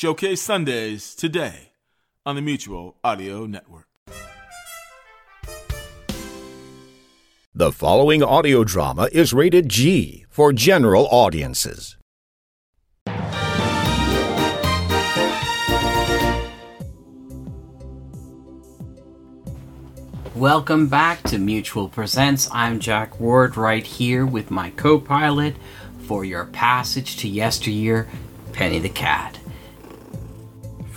Showcase Sundays today on the Mutual Audio Network. The following audio drama is rated G for general audiences. Welcome back to Mutual Presents. I'm Jack Ward right here with my co pilot for your passage to yesteryear, Penny the Cat.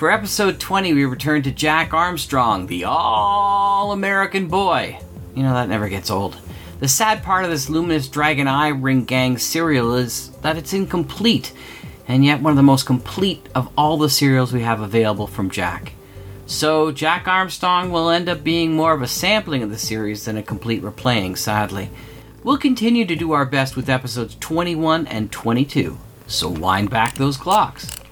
For episode 20, we return to Jack Armstrong, the all American boy. You know, that never gets old. The sad part of this luminous Dragon Eye Ring Gang serial is that it's incomplete, and yet one of the most complete of all the serials we have available from Jack. So, Jack Armstrong will end up being more of a sampling of the series than a complete replaying, sadly. We'll continue to do our best with episodes 21 and 22, so wind back those clocks.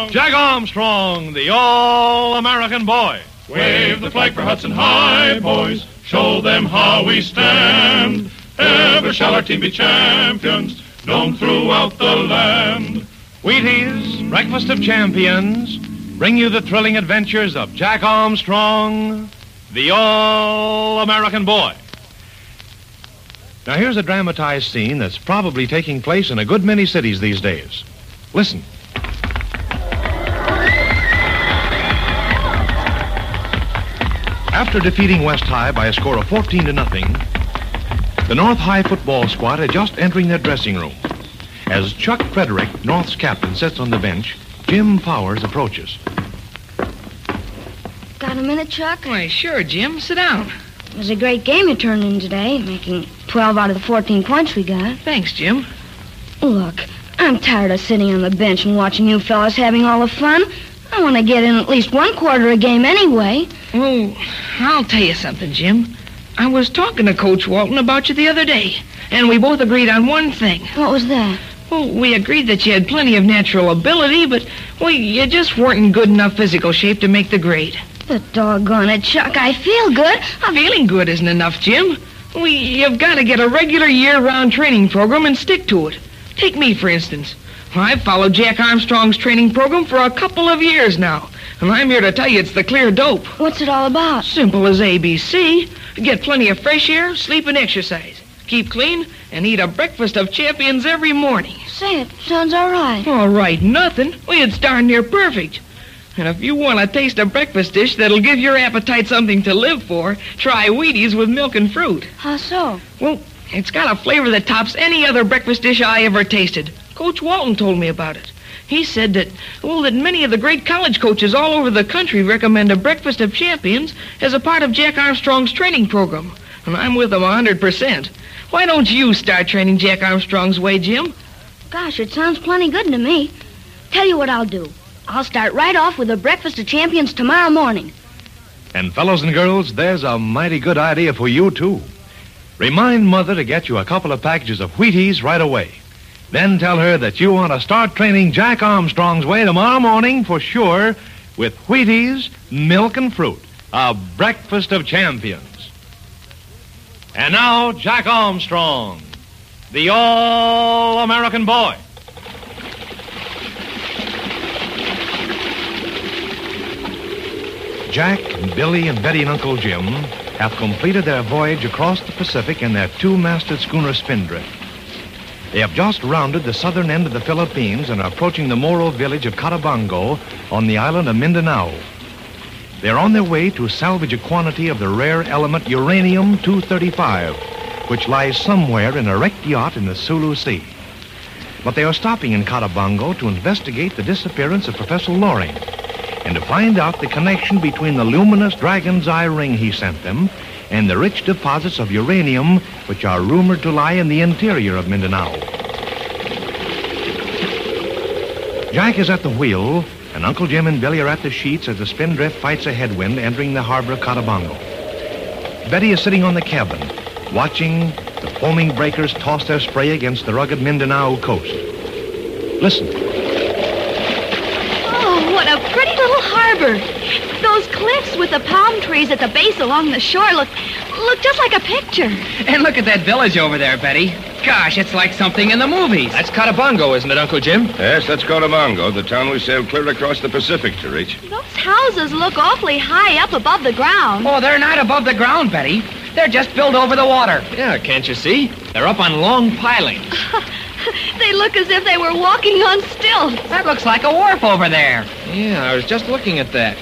Armstrong! Jack Armstrong, the all-American boy. Wave the flag for Hudson High, boys. Show them how we stand. Ever shall our team be champions, known throughout the land. Wheaties, breakfast of champions, bring you the thrilling adventures of Jack Armstrong, the all-American boy. Now here's a dramatized scene that's probably taking place in a good many cities these days. Listen. After defeating West High by a score of 14 to nothing, the North High football squad are just entering their dressing room. As Chuck Frederick, North's captain, sits on the bench, Jim Powers approaches. Got a minute, Chuck? Why, sure, Jim. Sit down. It was a great game you turned in today, making 12 out of the 14 points we got. Thanks, Jim. Look, I'm tired of sitting on the bench and watching you fellas having all the fun. I want to get in at least one quarter a game anyway. Oh, I'll tell you something, Jim. I was talking to Coach Walton about you the other day, and we both agreed on one thing. What was that? Well, we agreed that you had plenty of natural ability, but, well, you just weren't in good enough physical shape to make the grade. The doggone it, Chuck, I feel good. I'm Feeling good isn't enough, Jim. We, you've got to get a regular year-round training program and stick to it. Take me, for instance. I've followed Jack Armstrong's training program for a couple of years now, and I'm here to tell you it's the clear dope. What's it all about? Simple as ABC. Get plenty of fresh air, sleep, and exercise. Keep clean, and eat a breakfast of champions every morning. Say, it sounds all right. All right, nothing. Well, it's darn near perfect. And if you want to taste a breakfast dish that'll give your appetite something to live for, try Wheaties with milk and fruit. How so? Well, it's got a flavor that tops any other breakfast dish I ever tasted. Coach Walton told me about it. He said that, well, that many of the great college coaches all over the country recommend a breakfast of champions as a part of Jack Armstrong's training program. And I'm with them a 100%. Why don't you start training Jack Armstrong's way, Jim? Gosh, it sounds plenty good to me. Tell you what I'll do. I'll start right off with a breakfast of champions tomorrow morning. And fellows and girls, there's a mighty good idea for you, too. Remind Mother to get you a couple of packages of Wheaties right away. Then tell her that you want to start training Jack Armstrong's way tomorrow morning for sure with Wheaties, milk and fruit. A breakfast of champions. And now, Jack Armstrong, the all-American boy. Jack, and Billy, and Betty and Uncle Jim have completed their voyage across the Pacific in their two-masted schooner Spindrift. They have just rounded the southern end of the Philippines and are approaching the Moro village of Catabango on the island of Mindanao. They're on their way to salvage a quantity of the rare element uranium-235, which lies somewhere in a wrecked yacht in the Sulu Sea. But they are stopping in Catabango to investigate the disappearance of Professor Loring and to find out the connection between the luminous dragon's eye ring he sent them and the rich deposits of uranium which are rumored to lie in the interior of Mindanao. Jack is at the wheel, and Uncle Jim and Billy are at the sheets as the spindrift fights a headwind entering the harbor of Catabango. Betty is sitting on the cabin, watching the foaming breakers toss their spray against the rugged Mindanao coast. Listen. Oh, what a pretty little harbor. Those cliffs with the palm trees at the base along the shore look look just like a picture. And look at that village over there, Betty. Gosh, it's like something in the movies. That's Cotabongo, isn't it, Uncle Jim? Yes, that's Cotabongo, the town we sailed clear across the Pacific to reach. Those houses look awfully high up above the ground. Oh, they're not above the ground, Betty. They're just built over the water. Yeah, can't you see? They're up on long pilings. they look as if they were walking on stilts. That looks like a wharf over there. Yeah, I was just looking at that.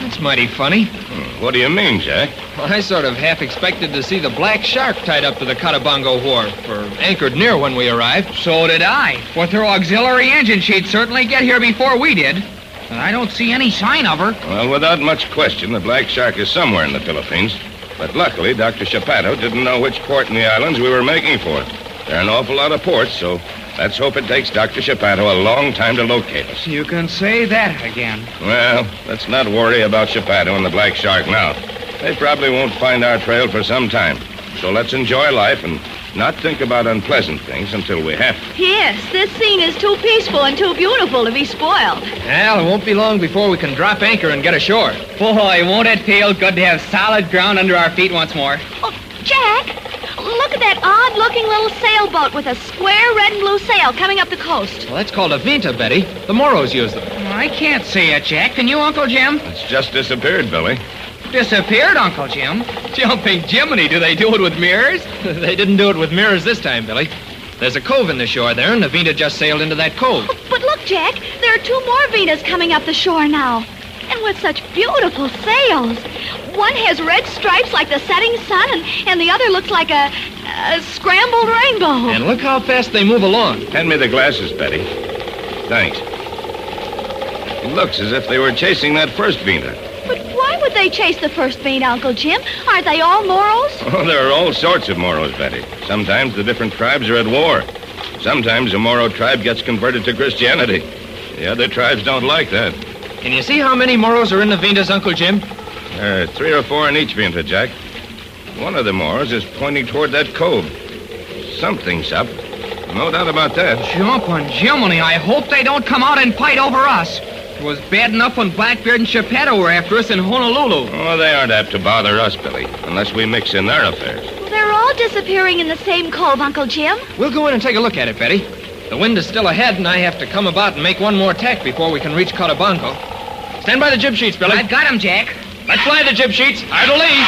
That's mighty funny. Hmm, What do you mean, Jack? Well, I sort of half expected to see the black shark tied up to the Cotabongo wharf, or anchored near when we arrived. So did I. With her auxiliary engine, she'd certainly get here before we did. But I don't see any sign of her. Well, without much question, the Black Shark is somewhere in the Philippines. But luckily, Dr. Chapato didn't know which port in the islands we were making for. There are an awful lot of ports, so let's hope it takes Dr. Chapato a long time to locate us. You can say that again. Well, let's not worry about Chapato and the Black Shark now. They probably won't find our trail for some time. So let's enjoy life and not think about unpleasant things until we have to. Yes, this scene is too peaceful and too beautiful to be spoiled. Well, it won't be long before we can drop anchor and get ashore. Boy, won't it feel good to have solid ground under our feet once more? Oh, Jack, look at that odd-looking little sailboat with a square red and blue sail coming up the coast. Well, that's called a Vinta, Betty. The Moros use them. Oh, I can't see it, Jack. Can you, Uncle Jim? It's just disappeared, Billy. Disappeared, Uncle Jim. Jumping Jiminy, do they do it with mirrors? they didn't do it with mirrors this time, Billy. There's a cove in the shore there, and the Vinta just sailed into that cove. But look, Jack, there are two more Vintas coming up the shore now. And with such beautiful sails. One has red stripes like the setting sun, and, and the other looks like a, a scrambled rainbow. And look how fast they move along. Hand me the glasses, Betty. Thanks. It looks as if they were chasing that first Vinta. But why would they chase the first Vinta, Uncle Jim? Aren't they all Moros? Oh, there are all sorts of Moros, Betty. Sometimes the different tribes are at war. Sometimes a Moro tribe gets converted to Christianity. The other tribes don't like that. Can you see how many Moros are in the Vintas, Uncle Jim? There are three or four in each Vinta, Jack. One of the Moros is pointing toward that cove. Something's up. No doubt about that. Jump on Jiminy, I hope they don't come out and fight over us. It was bad enough when Blackbeard and Chapato were after us in Honolulu. Oh, they aren't apt to bother us, Billy, unless we mix in their affairs. They're all disappearing in the same cove, Uncle Jim. We'll go in and take a look at it, Betty. The wind is still ahead, and I have to come about and make one more tack before we can reach Cotabongo. Stand by the jib sheets, Billy. I've got him, Jack. Let's fly the jib sheets. Idle lee.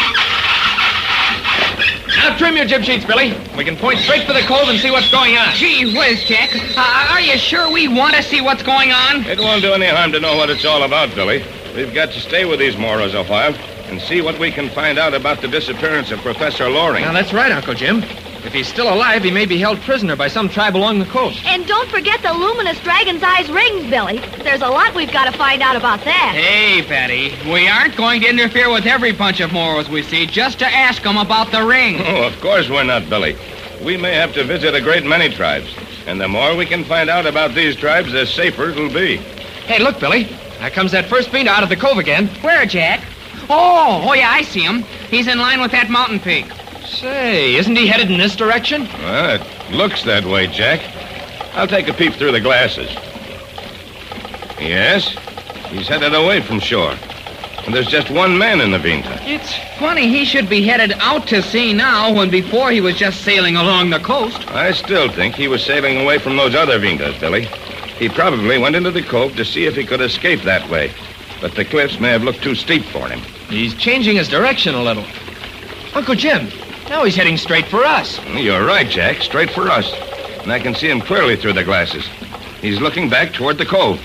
Now trim your jib sheets, Billy. We can point straight for the cove and see what's going on. Gee whiz, Jack. Uh, are you sure we want to see what's going on? It won't do any harm to know what it's all about, Billy. We've got to stay with these Moros a while and see what we can find out about the disappearance of Professor Loring. Now, that's right, Uncle Jim. If he's still alive, he may be held prisoner by some tribe along the coast. And don't forget the luminous dragon's eyes rings, Billy. There's a lot we've got to find out about that. Hey, Betty, we aren't going to interfere with every bunch of Moros we see just to ask them about the ring. Oh, of course we're not, Billy. We may have to visit a great many tribes. And the more we can find out about these tribes, the safer it'll be. Hey, look, Billy. There comes that first beat out of the cove again. Where, Jack? Oh, oh yeah, I see him. He's in line with that mountain peak. Say, isn't he headed in this direction? Well, it looks that way, Jack. I'll take a peep through the glasses. Yes, he's headed away from shore. And there's just one man in the Vinta. It's funny he should be headed out to sea now when before he was just sailing along the coast. I still think he was sailing away from those other Vintas, Billy. He probably went into the cove to see if he could escape that way. But the cliffs may have looked too steep for him. He's changing his direction a little. Uncle Jim, now he's heading straight for us. You're right, Jack. Straight for us. And I can see him clearly through the glasses. He's looking back toward the cove.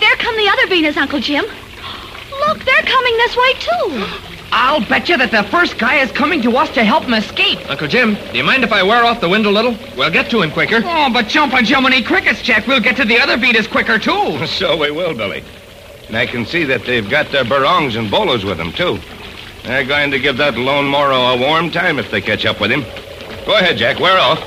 There come the other Vintas, Uncle Jim. Look, they're coming this way, too. I'll bet you that the first guy is coming to us to help him escape. Uncle Jim, do you mind if I wear off the wind a little? We'll get to him quicker. Oh, but jumping Jiminy crickets, Jack, we'll get to the other beaters quicker, too. So we will, Billy. And I can see that they've got their barongs and bolos with them, too. They're going to give that lone Moro a warm time if they catch up with him. Go ahead, Jack. We're off.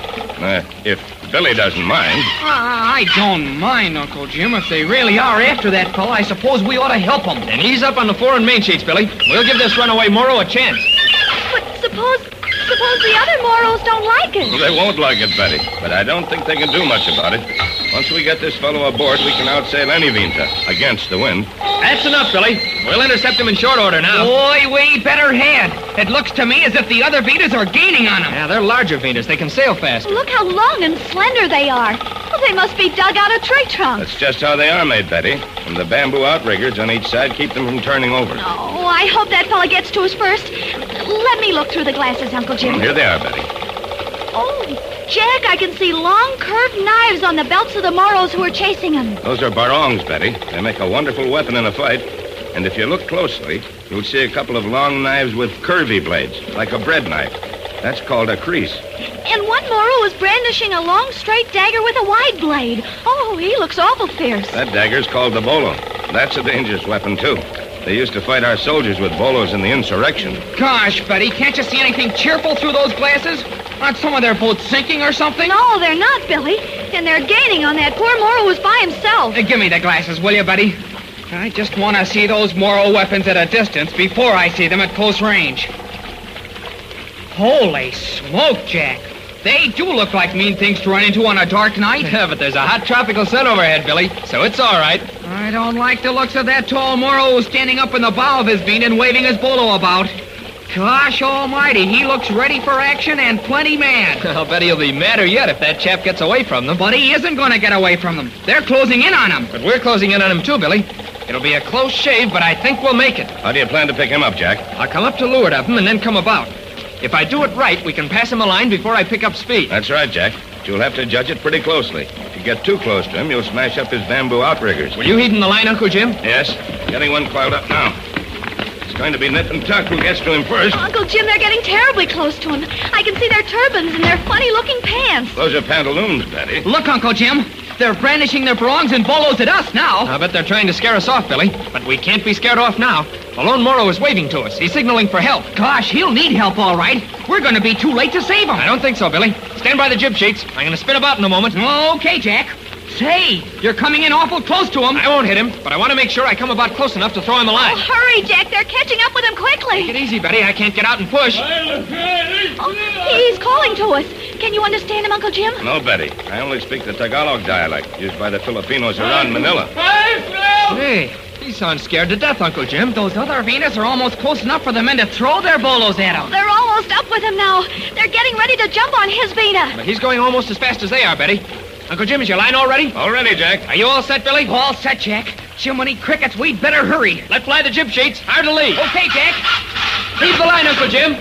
Uh, if Billy doesn't mind. Ah, I don't mind, Uncle Jim. If they really are after that fellow, I suppose we ought to help them. And ease up on the fore and main sheets, Billy. We'll give this runaway Moro a chance. But suppose Suppose the other Moros don't like it. They won't like it, Betty, but I don't think they can do much about it. Once we get this fellow aboard, we can outsail any Vinta against the wind. That's enough, Billy. We'll intercept him in short order now. Boy, we better head. It looks to me as if the other Vintas are gaining on them. Yeah, they're larger Vintas. They can sail fast. Look how long and slender they are. Well, they must be dug out of tree trunks. That's just how they are made, Betty. And the bamboo outriggers on each side keep them from turning over. Oh, I hope that fella gets to us first. Let me look through the glasses, Uncle Jim. Here they are, Betty. Oh, Jack, I can see long curved knives on the belts of the Moros who are chasing them. Those are barongs, Betty. They make a wonderful weapon in a fight. And if you look closely, you'll see a couple of long knives with curvy blades, like a bread knife. That's called a kris. And one Moro is brandishing a long straight dagger with a wide blade. Oh, he looks awful fierce. That dagger's called the bolo. That's a dangerous weapon, too. They used to fight our soldiers with bolos in the insurrection. Gosh, Betty, can't you see anything cheerful through those glasses? Aren't some of their boats sinking or something? No, they're not, Billy. And they're gaining on that poor Moro who's by himself. Uh, give me the glasses, will you, Betty? I just want to see those Moro weapons at a distance before I see them at close range. Holy smoke, Jack. They do look like mean things to run into on a dark night. Yeah, but there's a hot tropical sun overhead, Billy, so it's all right. I don't like the looks of that tall Moro standing up in the bow of his bean and waving his bolo about. Gosh almighty, he looks ready for action and plenty mad. I'll bet he'll be madder yet if that chap gets away from them. But he isn't going to get away from them. They're closing in on him. But we're closing in on him too, Billy. It'll be a close shave, but I think we'll make it. How do you plan to pick him up, Jack? I'll come up to leeward of him and then come about. If I do it right, we can pass him a line before I pick up speed. That's right, Jack. But you'll have to judge it pretty closely. If you get too close to him, you'll smash up his bamboo outriggers. Were you heeding the line, Uncle Jim? Yes. Getting one coiled up now. It's going to be Nip and Tuck who gets to him first. Uncle Jim, they're getting terribly close to him. I can see their turbans and their funny looking pants. Those are pantaloons, Betty. Look, Uncle Jim. They're brandishing their barongs and bolos at us now. I bet they're trying to scare us off, Billy. But we can't be scared off now. The lone Moro is waving to us. He's signaling for help. Gosh, he'll need help, all right. We're going to be too late to save him. I don't think so, Billy. Stand by the jib sheets. I'm going to spin about in a moment. Okay, Jack. Say, you're coming in awful close to him. I won't hit him, but I want to make sure I come about close enough to throw him a Oh, line. hurry, Jack. They're catching up with him quickly. Take it easy, Betty. I can't get out and push. Oh, he's calling to us. Can you understand him, Uncle Jim? No, Betty. I only speak the Tagalog dialect used by the Filipinos around Manila. Hey, he sounds scared to death, Uncle Jim. Those other Vintas are almost close enough for the men to throw their bolos at him. They're almost up with him now. They're getting ready to jump on his Vinta. But he's going almost as fast as they are, Betty. Uncle Jim, is your line all ready? All ready, Jack. Are you all set, Billy? All set, Jack. Jiminy crickets, we'd better hurry. Let fly the jib sheets. Hard to lead. Okay, Jack. Leave the line, Uncle Jim.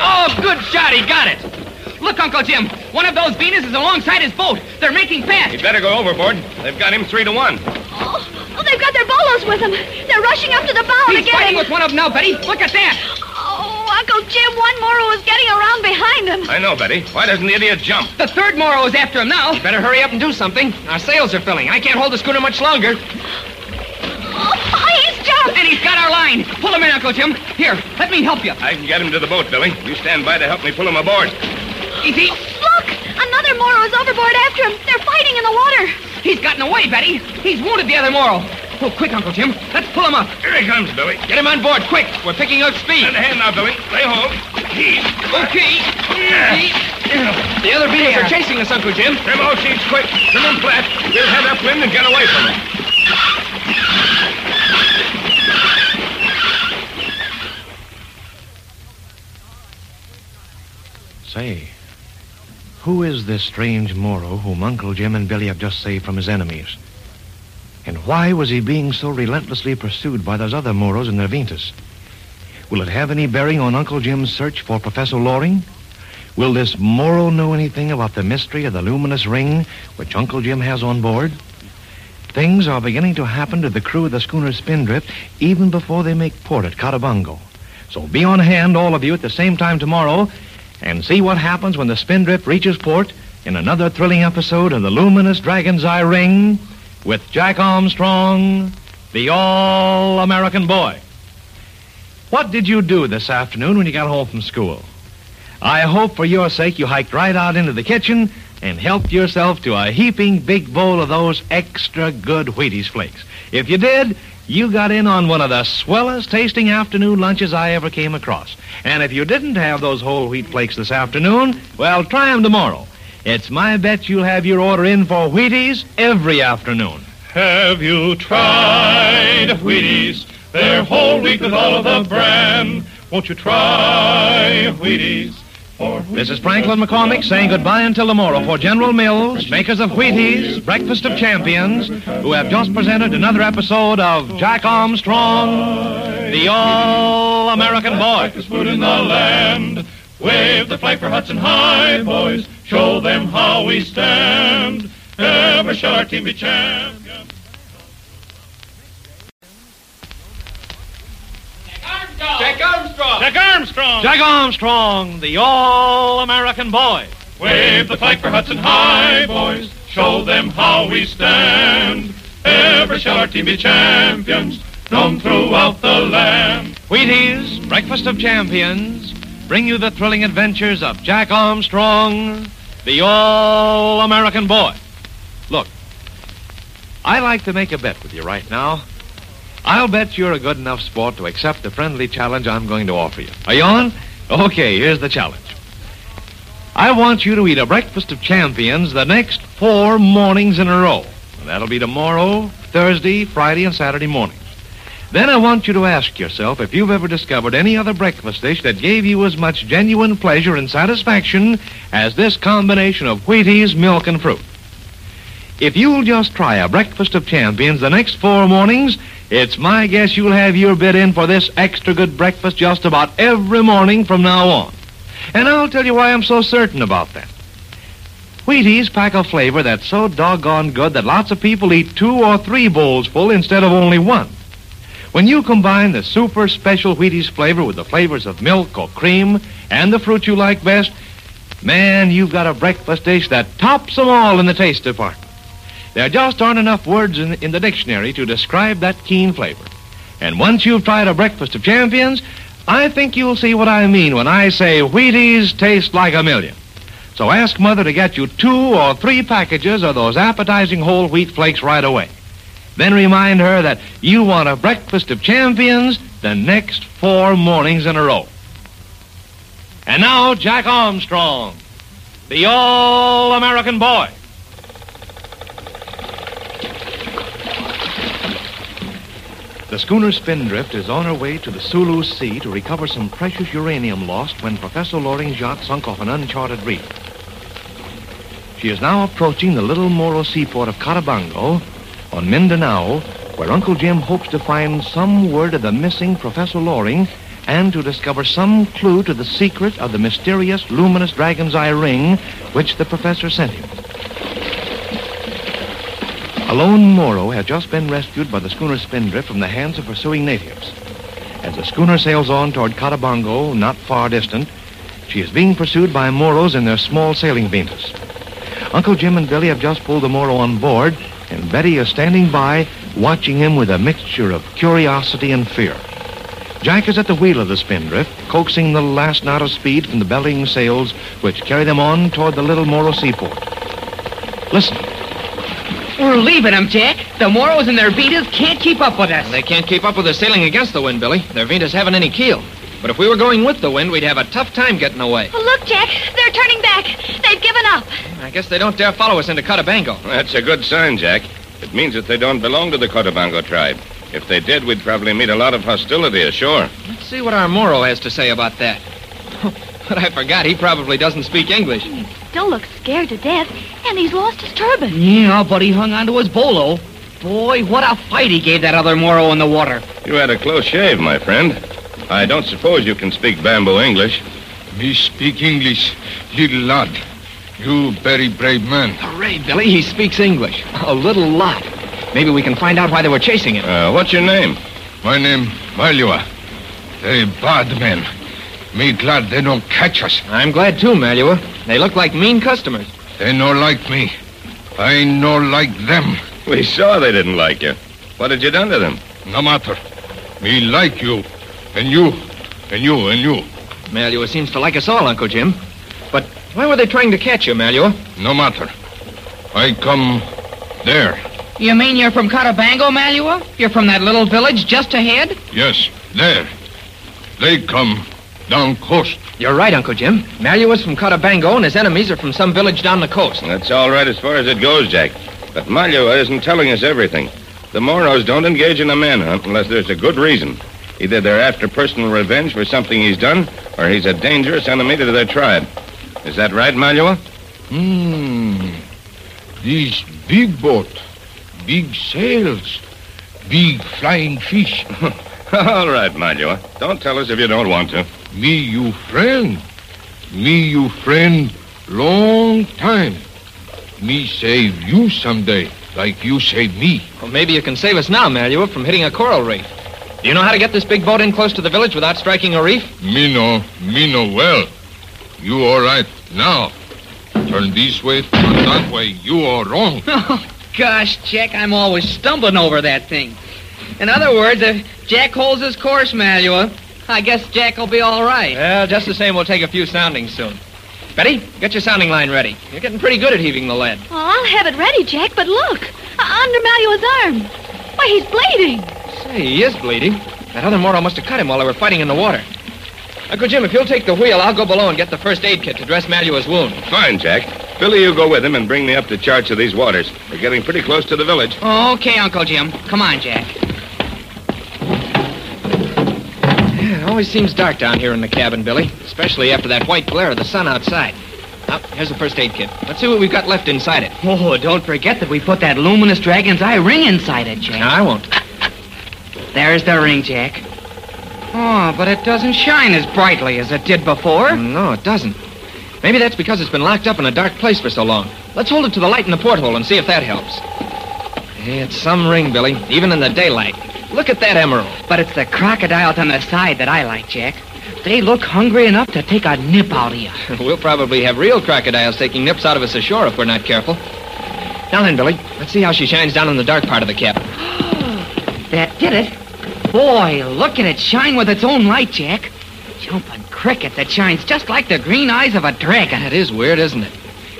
Oh, good shot. He got it. Look, Uncle Jim. One of those Vintas is alongside his boat. They're making fast. You better go overboard. They've got him three to one. Oh, oh, they've got their bolos with them. They're rushing up to the bow He's to get fighting him. with one of them now, Betty. Look at that. Uncle Jim, one Moro is getting around behind him. I know, Betty. Why doesn't the idiot jump? The third Moro is after him now. Better hurry up and do something. Our sails are filling. I can't hold the schooner much longer. Oh, he's jumped. And he's got our line. Pull him in, Uncle Jim. Here, let me help you. I can get him to the boat, Billy. You stand by to help me pull him aboard. Easy. Look, another Moro is overboard after him. They're fighting in the water. He's gotten away, Betty. He's wounded the other Moro. Oh, quick, Uncle Jim. Let's pull him up. Here he comes, Billy. Get him on board, quick. We're picking up speed. Send a hand now, Billy. Lay hold. Heave. Okay. Easy. The other Vintas are chasing us, Uncle Jim. Trim all sheets quick. Trim them flat. We'll head upwind and get away from them. Say, who is this strange Moro whom Uncle Jim and Billy have just saved from his enemies? And why was he being so relentlessly pursued by those other Moros in their Vintas? Will it have any bearing on Uncle Jim's search for Professor Loring? Will this Moro know anything about the mystery of the luminous ring which Uncle Jim has on board? Things are beginning to happen to the crew of the schooner Spindrift even before they make port at Catabango. So be on hand, all of you, at the same time tomorrow, and see what happens when the Spindrift reaches port in another thrilling episode of the Luminous Dragon's Eye Ring with Jack Armstrong, the All American Boy. What did you do this afternoon when you got home from school? I hope for your sake you hiked right out into the kitchen and helped yourself to a heaping big bowl of those extra good Wheaties flakes. If you did, you got in on one of the swellest tasting afternoon lunches I ever came across. And if you didn't have those whole wheat flakes this afternoon, well, try 'em tomorrow. It's my bet you'll have your order in for Wheaties every afternoon. Have you tried Wheaties? They're whole wheat with all of the bran. Won't you try Wheaties? For This is Franklin McCormick saying goodbye until tomorrow for General Mills, makers of Wheaties, Breakfast of Champions, who have just presented another episode of Jack Armstrong, the All-American Boy. food in the land. Wave the flag for Hudson High, boys. Show them how we stand. Ever shall our team be champions. Jack Armstrong! Jack Armstrong! Jack Armstrong, Jack Armstrong, the All-American Boy. Wave the flag for Hudson High, boys. Show them how we stand. Ever shall our team be champions, known throughout the land. Wheaties, Breakfast of Champions, bring you the thrilling adventures of Jack Armstrong, the All-American Boy. Look, I like to make a bet with you right now. I'll bet you're a good enough sport to accept the friendly challenge I'm going to offer you. Are you on? Okay, here's the challenge. I want you to eat a breakfast of champions the next four mornings in a row. And that'll be tomorrow, Thursday, Friday, and Saturday mornings. Then I want you to ask yourself if you've ever discovered any other breakfast dish that gave you as much genuine pleasure and satisfaction as this combination of Wheaties, milk, and fruit. If you'll just try a breakfast of champions the next four mornings, it's my guess you'll have your bid in for this extra good breakfast just about every morning from now on. And I'll tell you why I'm so certain about that. Wheaties pack a flavor that's so doggone good that lots of people eat two or three bowls full instead of only one. When you combine the super special Wheaties flavor with the flavors of milk or cream and the fruit you like best, man, you've got a breakfast dish that tops them all in the taste department. There just aren't enough words in, in the dictionary to describe that keen flavor. And once you've tried a breakfast of champions, I think you'll see what I mean when I say Wheaties taste like a million. So ask Mother to get you two or three packages of those appetizing whole wheat flakes right away. Then remind her that you want a breakfast of champions the next four mornings in a row. And now, Jack Armstrong, the All-American Boy. The schooner Spindrift is on her way to the Sulu Sea to recover some precious uranium lost when Professor Loring's yacht sunk off an uncharted reef. She is now approaching the little Moro seaport of Carabango on Mindanao, where Uncle Jim hopes to find some word of the missing Professor Loring and to discover some clue to the secret of the mysterious luminous dragon's eye ring which the professor sent him. A lone Moro had just been rescued by the schooner Spindrift from the hands of pursuing natives. As the schooner sails on toward Carabango, not far distant, she is being pursued by Moros in their small sailing Vintas. Uncle Jim and Billy have just pulled the Moro on board, and Betty is standing by, watching him with a mixture of curiosity and fear. Jack is at the wheel of the Spindrift, coaxing the last knot of speed from the bellying sails which carry them on toward the little Moro seaport. Listen. We're leaving them, Jack. The Moros and their Vintas can't keep up with us. They can't keep up with us sailing against the wind, Billy. Their Vintas haven't any keel. But if we were going with the wind, we'd have a tough time getting away. Oh, look, Jack. They're turning back. They've given up. I guess they don't dare follow us into Cotabango. That's a good sign, Jack. It means that they don't belong to the Cotabango tribe. If they did, we'd probably meet a lot of hostility ashore. Let's see what our Moro has to say about that. but I forgot, he probably doesn't speak English. He still looks scared to death, and he's lost his turban. Yeah, but he hung onto his bolo. Boy, what a fight he gave that other Moro in the water. You had a close shave, my friend. I don't suppose you can speak bamboo English. Me speak English, little lad. You very brave man. Hooray, Billy, he speaks English. A little lot. Maybe we can find out why they were chasing him. Uh, what's your name? My name, Malua. They bad men. Me glad they don't catch us. I'm glad too, Malua. They look like mean customers. They no like me. I no like them. We saw they didn't like you. What had you done to them? No matter. Me like you. And you. And you. And you. Malua seems to like us all, Uncle Jim. But why were they trying to catch you, Malua? No matter. I come there. You mean you're from Catabango, Malua? You're from that little village just ahead? Yes, there. They come down coast. You're right, Uncle Jim. Malua's from Cotabango, and his enemies are from some village down the coast. That's all right as far as it goes, Jack. But Malua isn't telling us everything. The Moros don't engage in a manhunt unless there's a good reason. Either they're after personal revenge for something he's done, or he's a dangerous enemy to their tribe. Is that right, Malua? Hmm. This big boat, big sails, big flying fish. all right, Malua. Don't tell us if you don't want to. Me, you friend. Me, you friend, long time. Me save you someday, like you save me. Well, maybe you can save us now, Malua, from hitting a coral reef. Do you know how to get this big boat in close to the village without striking a reef? Me know, me know well. You all right now. Turn this way, turn that way. You are wrong. Oh, gosh, Jack, I'm always stumbling over that thing. In other words, if Jack holds his course, Malua, I guess Jack will be all right. Well, just the same, we'll take a few soundings soon. Betty, get your sounding line ready. You're getting pretty good at heaving the lead. Oh, I'll have it ready, Jack, but look. Uh, under Malua's arm. Why, he's bleeding. Say, he is bleeding. That other Moro must have cut him while they were fighting in the water. Uncle Jim, if you'll take the wheel, I'll go below and get the first aid kit to dress Malua's wound. Fine, Jack. Billy, you go with him and bring me up to charge of these waters. We're getting pretty close to the village. Okay, Uncle Jim. Come on, Jack. Yeah, it always seems dark down here in the cabin, Billy, especially after that white glare of the sun outside. Oh, here's the first aid kit. Let's see what we've got left inside it. Oh, don't forget that we put that luminous dragon's eye ring inside it, Jack. No, I won't. There's the ring, Jack. Oh, but it doesn't shine as brightly as it did before. Oh, no, it doesn't. Maybe that's because it's been locked up in a dark place for so long. Let's hold it to the light in the porthole and see if that helps. It's some ring, Billy, even in the daylight. Look at that emerald. But it's the crocodiles on the side that I like, Jack. They look hungry enough to take a nip out of you. we'll probably have real crocodiles taking nips out of us ashore if we're not careful. Now then, Billy, let's see how she shines down in the dark part of the cabin. that did it. Boy, look at it shine with its own light, Jack. Jumping cricket that shines just like the green eyes of a dragon. That is weird, isn't it?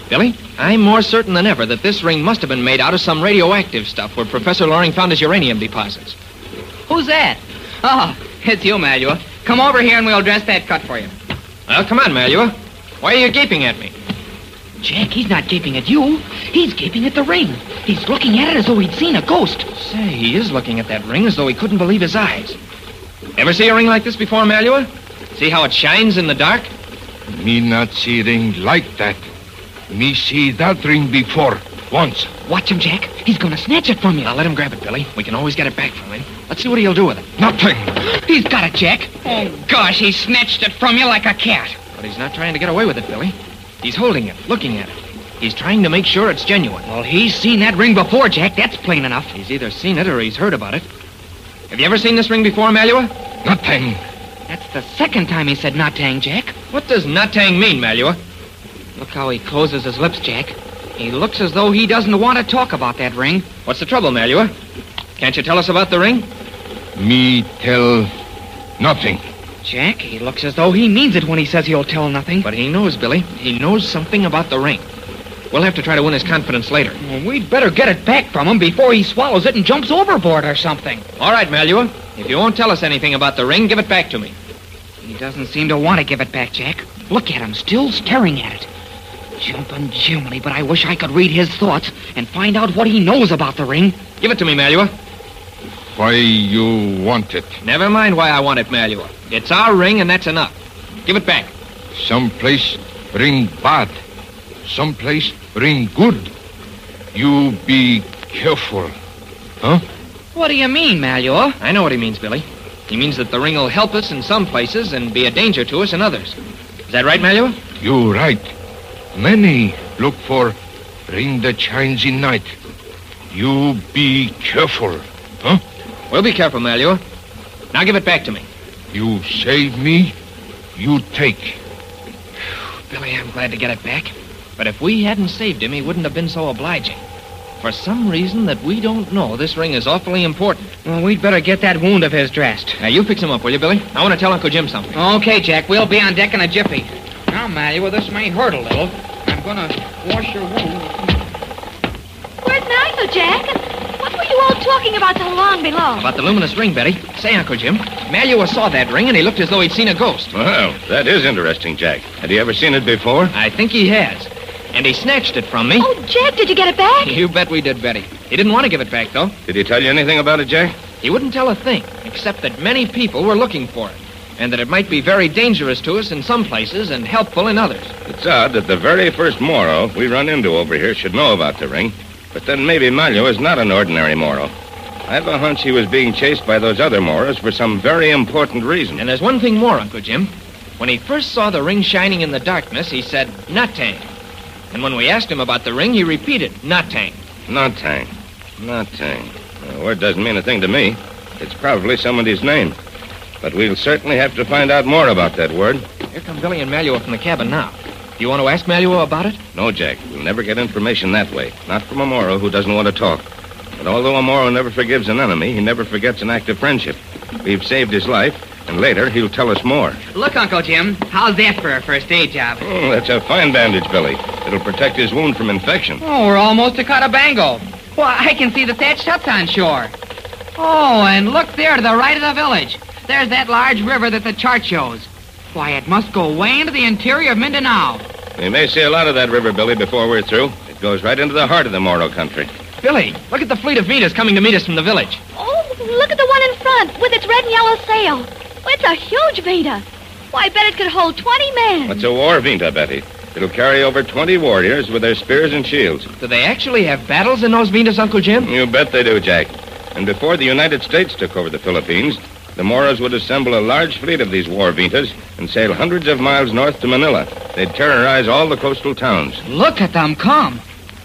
Billy, I'm more certain than ever that this ring must have been made out of some radioactive stuff where Professor Loring found his uranium deposits. Who's that? Oh, it's you, Malua. Come over here and we'll dress that cut for you. Well, come on, Malua. Why are you gaping at me? Jack, he's not gaping at you. He's gaping at the ring. He's looking at it as though he'd seen a ghost. Say, he is looking at that ring as though he couldn't believe his eyes. Ever see a ring like this before, Malua? See how it shines in the dark? Me not see ring like that. Me see that ring before, once. Watch him, Jack. He's gonna snatch it from you. Now let him grab it, Billy. We can always get it back from him. Let's see what he'll do with it. Nothing. He's got it, Jack. Oh, gosh, he snatched it from you like a cat. But he's not trying to get away with it, Billy. He's holding it, looking at it. He's trying to make sure it's genuine. Well, he's seen that ring before, Jack. That's plain enough. He's either seen it or he's heard about it. Have you ever seen this ring before, Malua? Nothing. That's the second time he said Natang, Jack. What does Natang mean, Malua? Look how he closes his lips, Jack. He looks as though he doesn't want to talk about that ring. What's the trouble, Malua? Can't you tell us about the ring? Me tell nothing. Jack, he looks as though he means it when he says he'll tell nothing. But he knows, Billy. He knows something about the ring. We'll have to try to win his confidence later. Well, we'd better get it back from him before he swallows it and jumps overboard or something. All right, Malua. If you won't tell us anything about the ring, give it back to me. He doesn't seem to want to give it back, Jack. Look at him, still staring at it. Jumping Jiminy, but I wish I could read his thoughts and find out what he knows about the ring. Give it to me, Malua. Why you want it? Never mind why I want it, Malua. It's our ring, and that's enough. Give it back. Some place ring bad. Some place ring good. You be careful. Huh? What do you mean, Malua? I know what he means, Billy. He means that the ring will help us in some places and be a danger to us in others. Is that right, Malua? You right. Many look for ring that shines in night. You be careful. Huh? We'll be careful, Malua. Now give it back to me. You save me, you take. Billy, I'm glad to get it back. But if we hadn't saved him, he wouldn't have been so obliging. For some reason that we don't know, this ring is awfully important. Well, we'd better get that wound of his dressed. Now, you fix him up, will you, Billy? I want to tell Uncle Jim something. Okay, Jack. We'll be on deck in a jiffy. Now, Malua, this may hurt a little. I'm gonna wash your wound. Where's Malua, Jack? And what were you all talking about so long below? About the luminous ring, Betty. Say, Uncle Jim, Malua saw that ring and he looked as though he'd seen a ghost. Well, that is interesting, Jack. Had he ever seen it before? I think he has. And he snatched it from me. Oh, Jack, did you get it back? You bet we did, Betty. He didn't want to give it back, though. Did he tell you anything about it, Jack? He wouldn't tell a thing, except that many people were looking for it, and that it might be very dangerous to us in some places and helpful in others. It's odd that the very first Moro we run into over here should know about the ring, but then maybe Malua is not an ordinary Moro. I have a hunch he was being chased by those other Moros for some very important reason. And there's one thing more, Uncle Jim. When he first saw the ring shining in the darkness, he said, Natang. And when we asked him about the ring, he repeated, Natang. Natang. Natang. The word doesn't mean a thing to me. It's probably somebody's name. But we'll certainly have to find out more about that word. Here come Billy and Malua from the cabin now. You want to ask Malua about it? No, Jack. We'll never get information that way. Not from a Moro who doesn't want to talk. But although a Moro never forgives an enemy, he never forgets an act of friendship. We've saved his life, and later he'll tell us more. Look, Uncle Jim, how's that for a first aid job? Oh, that's a fine bandage, Billy. It'll protect his wound from infection. Oh, we're almost to Catabango. Why, I can see the thatched huts on shore. Oh, and look there to the right of the village. There's that large river that the chart shows. Why, it must go way into the interior of Mindanao. We may see a lot of that river, Billy, before we're through. It goes right into the heart of the Moro country. Billy, look at the fleet of Vintas coming to meet us from the village. Oh, look at the one in front with its red and yellow sail. It's a huge Vinta. Why, I bet it could hold 20 men. It's a war Vinta, Betty? It'll carry over 20 warriors with their spears and shields. Do they actually have battles in those Vintas, Uncle Jim? You bet they do, Jack. And before the United States took over the Philippines, the Moros would assemble a large fleet of these war Vintas and sail hundreds of miles north to Manila. They'd terrorize all the coastal towns. Look at them come.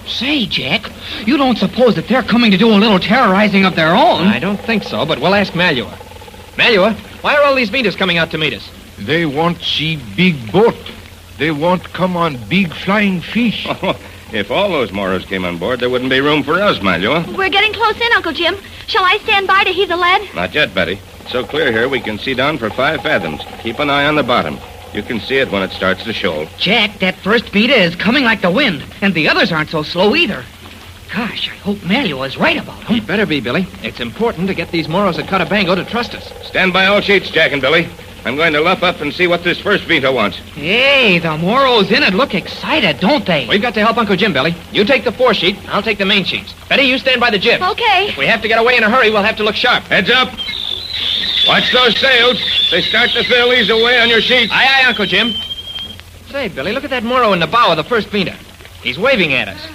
Say, Jack, you don't suppose that they're coming to do a little terrorizing of their own? I don't think so, but we'll ask Malua. Malua, why are all these Vintas coming out to meet us? They want see big boat. They want come on big flying fish. if all those Moros came on board, there wouldn't be room for us, Malua. We're getting close in, Uncle Jim. Shall I stand by to heave the lead? Not yet, Betty. It's so clear here we can see down for five fathoms. Keep an eye on the bottom. You can see it when it starts to shoal. Jack, that first Vinta is coming like the wind, and the others aren't so slow either. Gosh, I hope Malua is right about him. He better be, Billy. It's important to get these Moros at Catabango to trust us. Stand by all sheets, Jack and Billy. I'm going to luff up and see what this first Vinta wants. Hey, the Moros in it look excited, don't they? We've got to help Uncle Jim, Billy. You take the foresheet, I'll take the main sheets. Betty, you stand by the jib. Okay. If we have to get away in a hurry, we'll have to look sharp. Heads up. Watch those sails. They start to fill these away on your sheets. Aye, aye, Uncle Jim. Say, Billy, look at that Moro in the bow of the first Vinta. He's waving at us.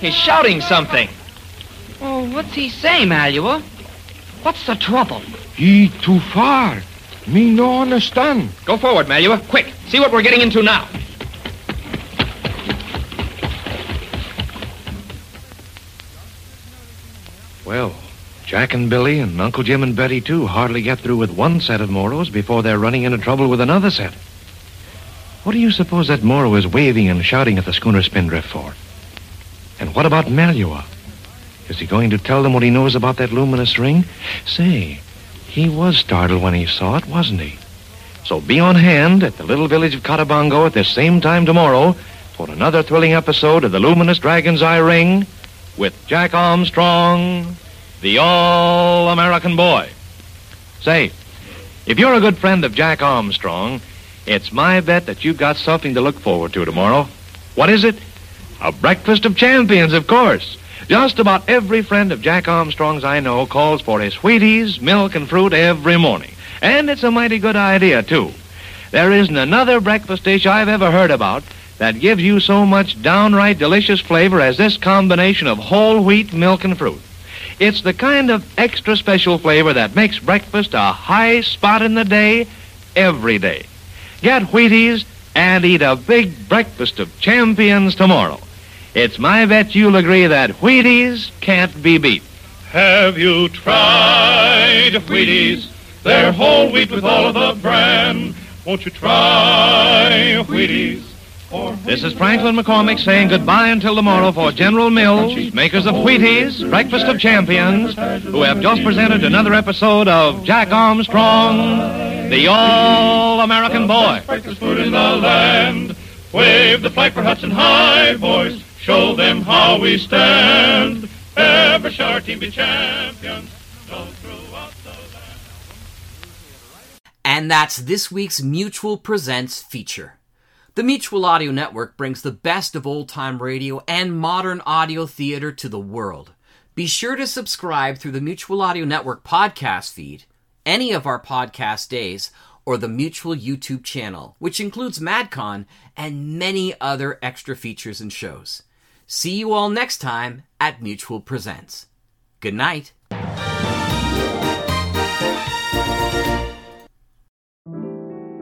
He's shouting something. Oh, what's he say, Malua? What's the trouble? He too far. Me no understand. Go forward, Malua. Quick. See what we're getting into now. Well, Jack and Billy and Uncle Jim and Betty, too, hardly get through with one set of Moros before they're running into trouble with another set. What do you suppose that Moro is waving and shouting at the schooner Spindrift for? And what about Malua? Is he going to tell them what he knows about that luminous ring? Say, he was startled when he saw it, wasn't he? So be on hand at the little village of Catabango at the same time tomorrow for another thrilling episode of the Luminous Dragon's Eye Ring with Jack Armstrong, the All-American Boy. Say, if you're a good friend of Jack Armstrong, it's my bet that you've got something to look forward to tomorrow. What is it? A breakfast of champions, of course. Just about every friend of Jack Armstrong's I know calls for his Wheaties, milk, and fruit every morning. And it's a mighty good idea, too. There isn't another breakfast dish I've ever heard about that gives you so much downright delicious flavor as this combination of whole wheat, milk, and fruit. It's the kind of extra special flavor that makes breakfast a high spot in the day every day. Get Wheaties and eat a big breakfast of champions tomorrow. It's my bet you'll agree that Wheaties can't be beat. Have you tried Wheaties? They're whole wheat with all of the bran. Won't you try Wheaties? This is Franklin McCormick saying goodbye until tomorrow for General Mills, makers of Wheaties, Breakfast of Champions, who have just presented another episode of Jack Armstrong, the All-American Boy. Breakfast food in the land. Wave the flag for Hudson High, boys. Show show them how we stand. Ever shall our team be champions, known throughout the land. And that's this week's Mutual Presents feature. The Mutual Audio Network brings the best of old time radio and modern audio theater to the world. Be sure to subscribe through the Mutual Audio Network podcast feed, any of our podcast days, or the Mutual YouTube channel, which includes MadCon and many other extra features and shows. See you all next time at Mutual Presents. Good night.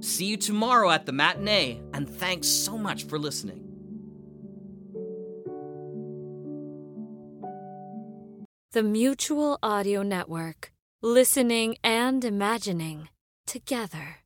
See you tomorrow at the matinee, and thanks so much for listening. The Mutual Audio Network. Listening and imagining together.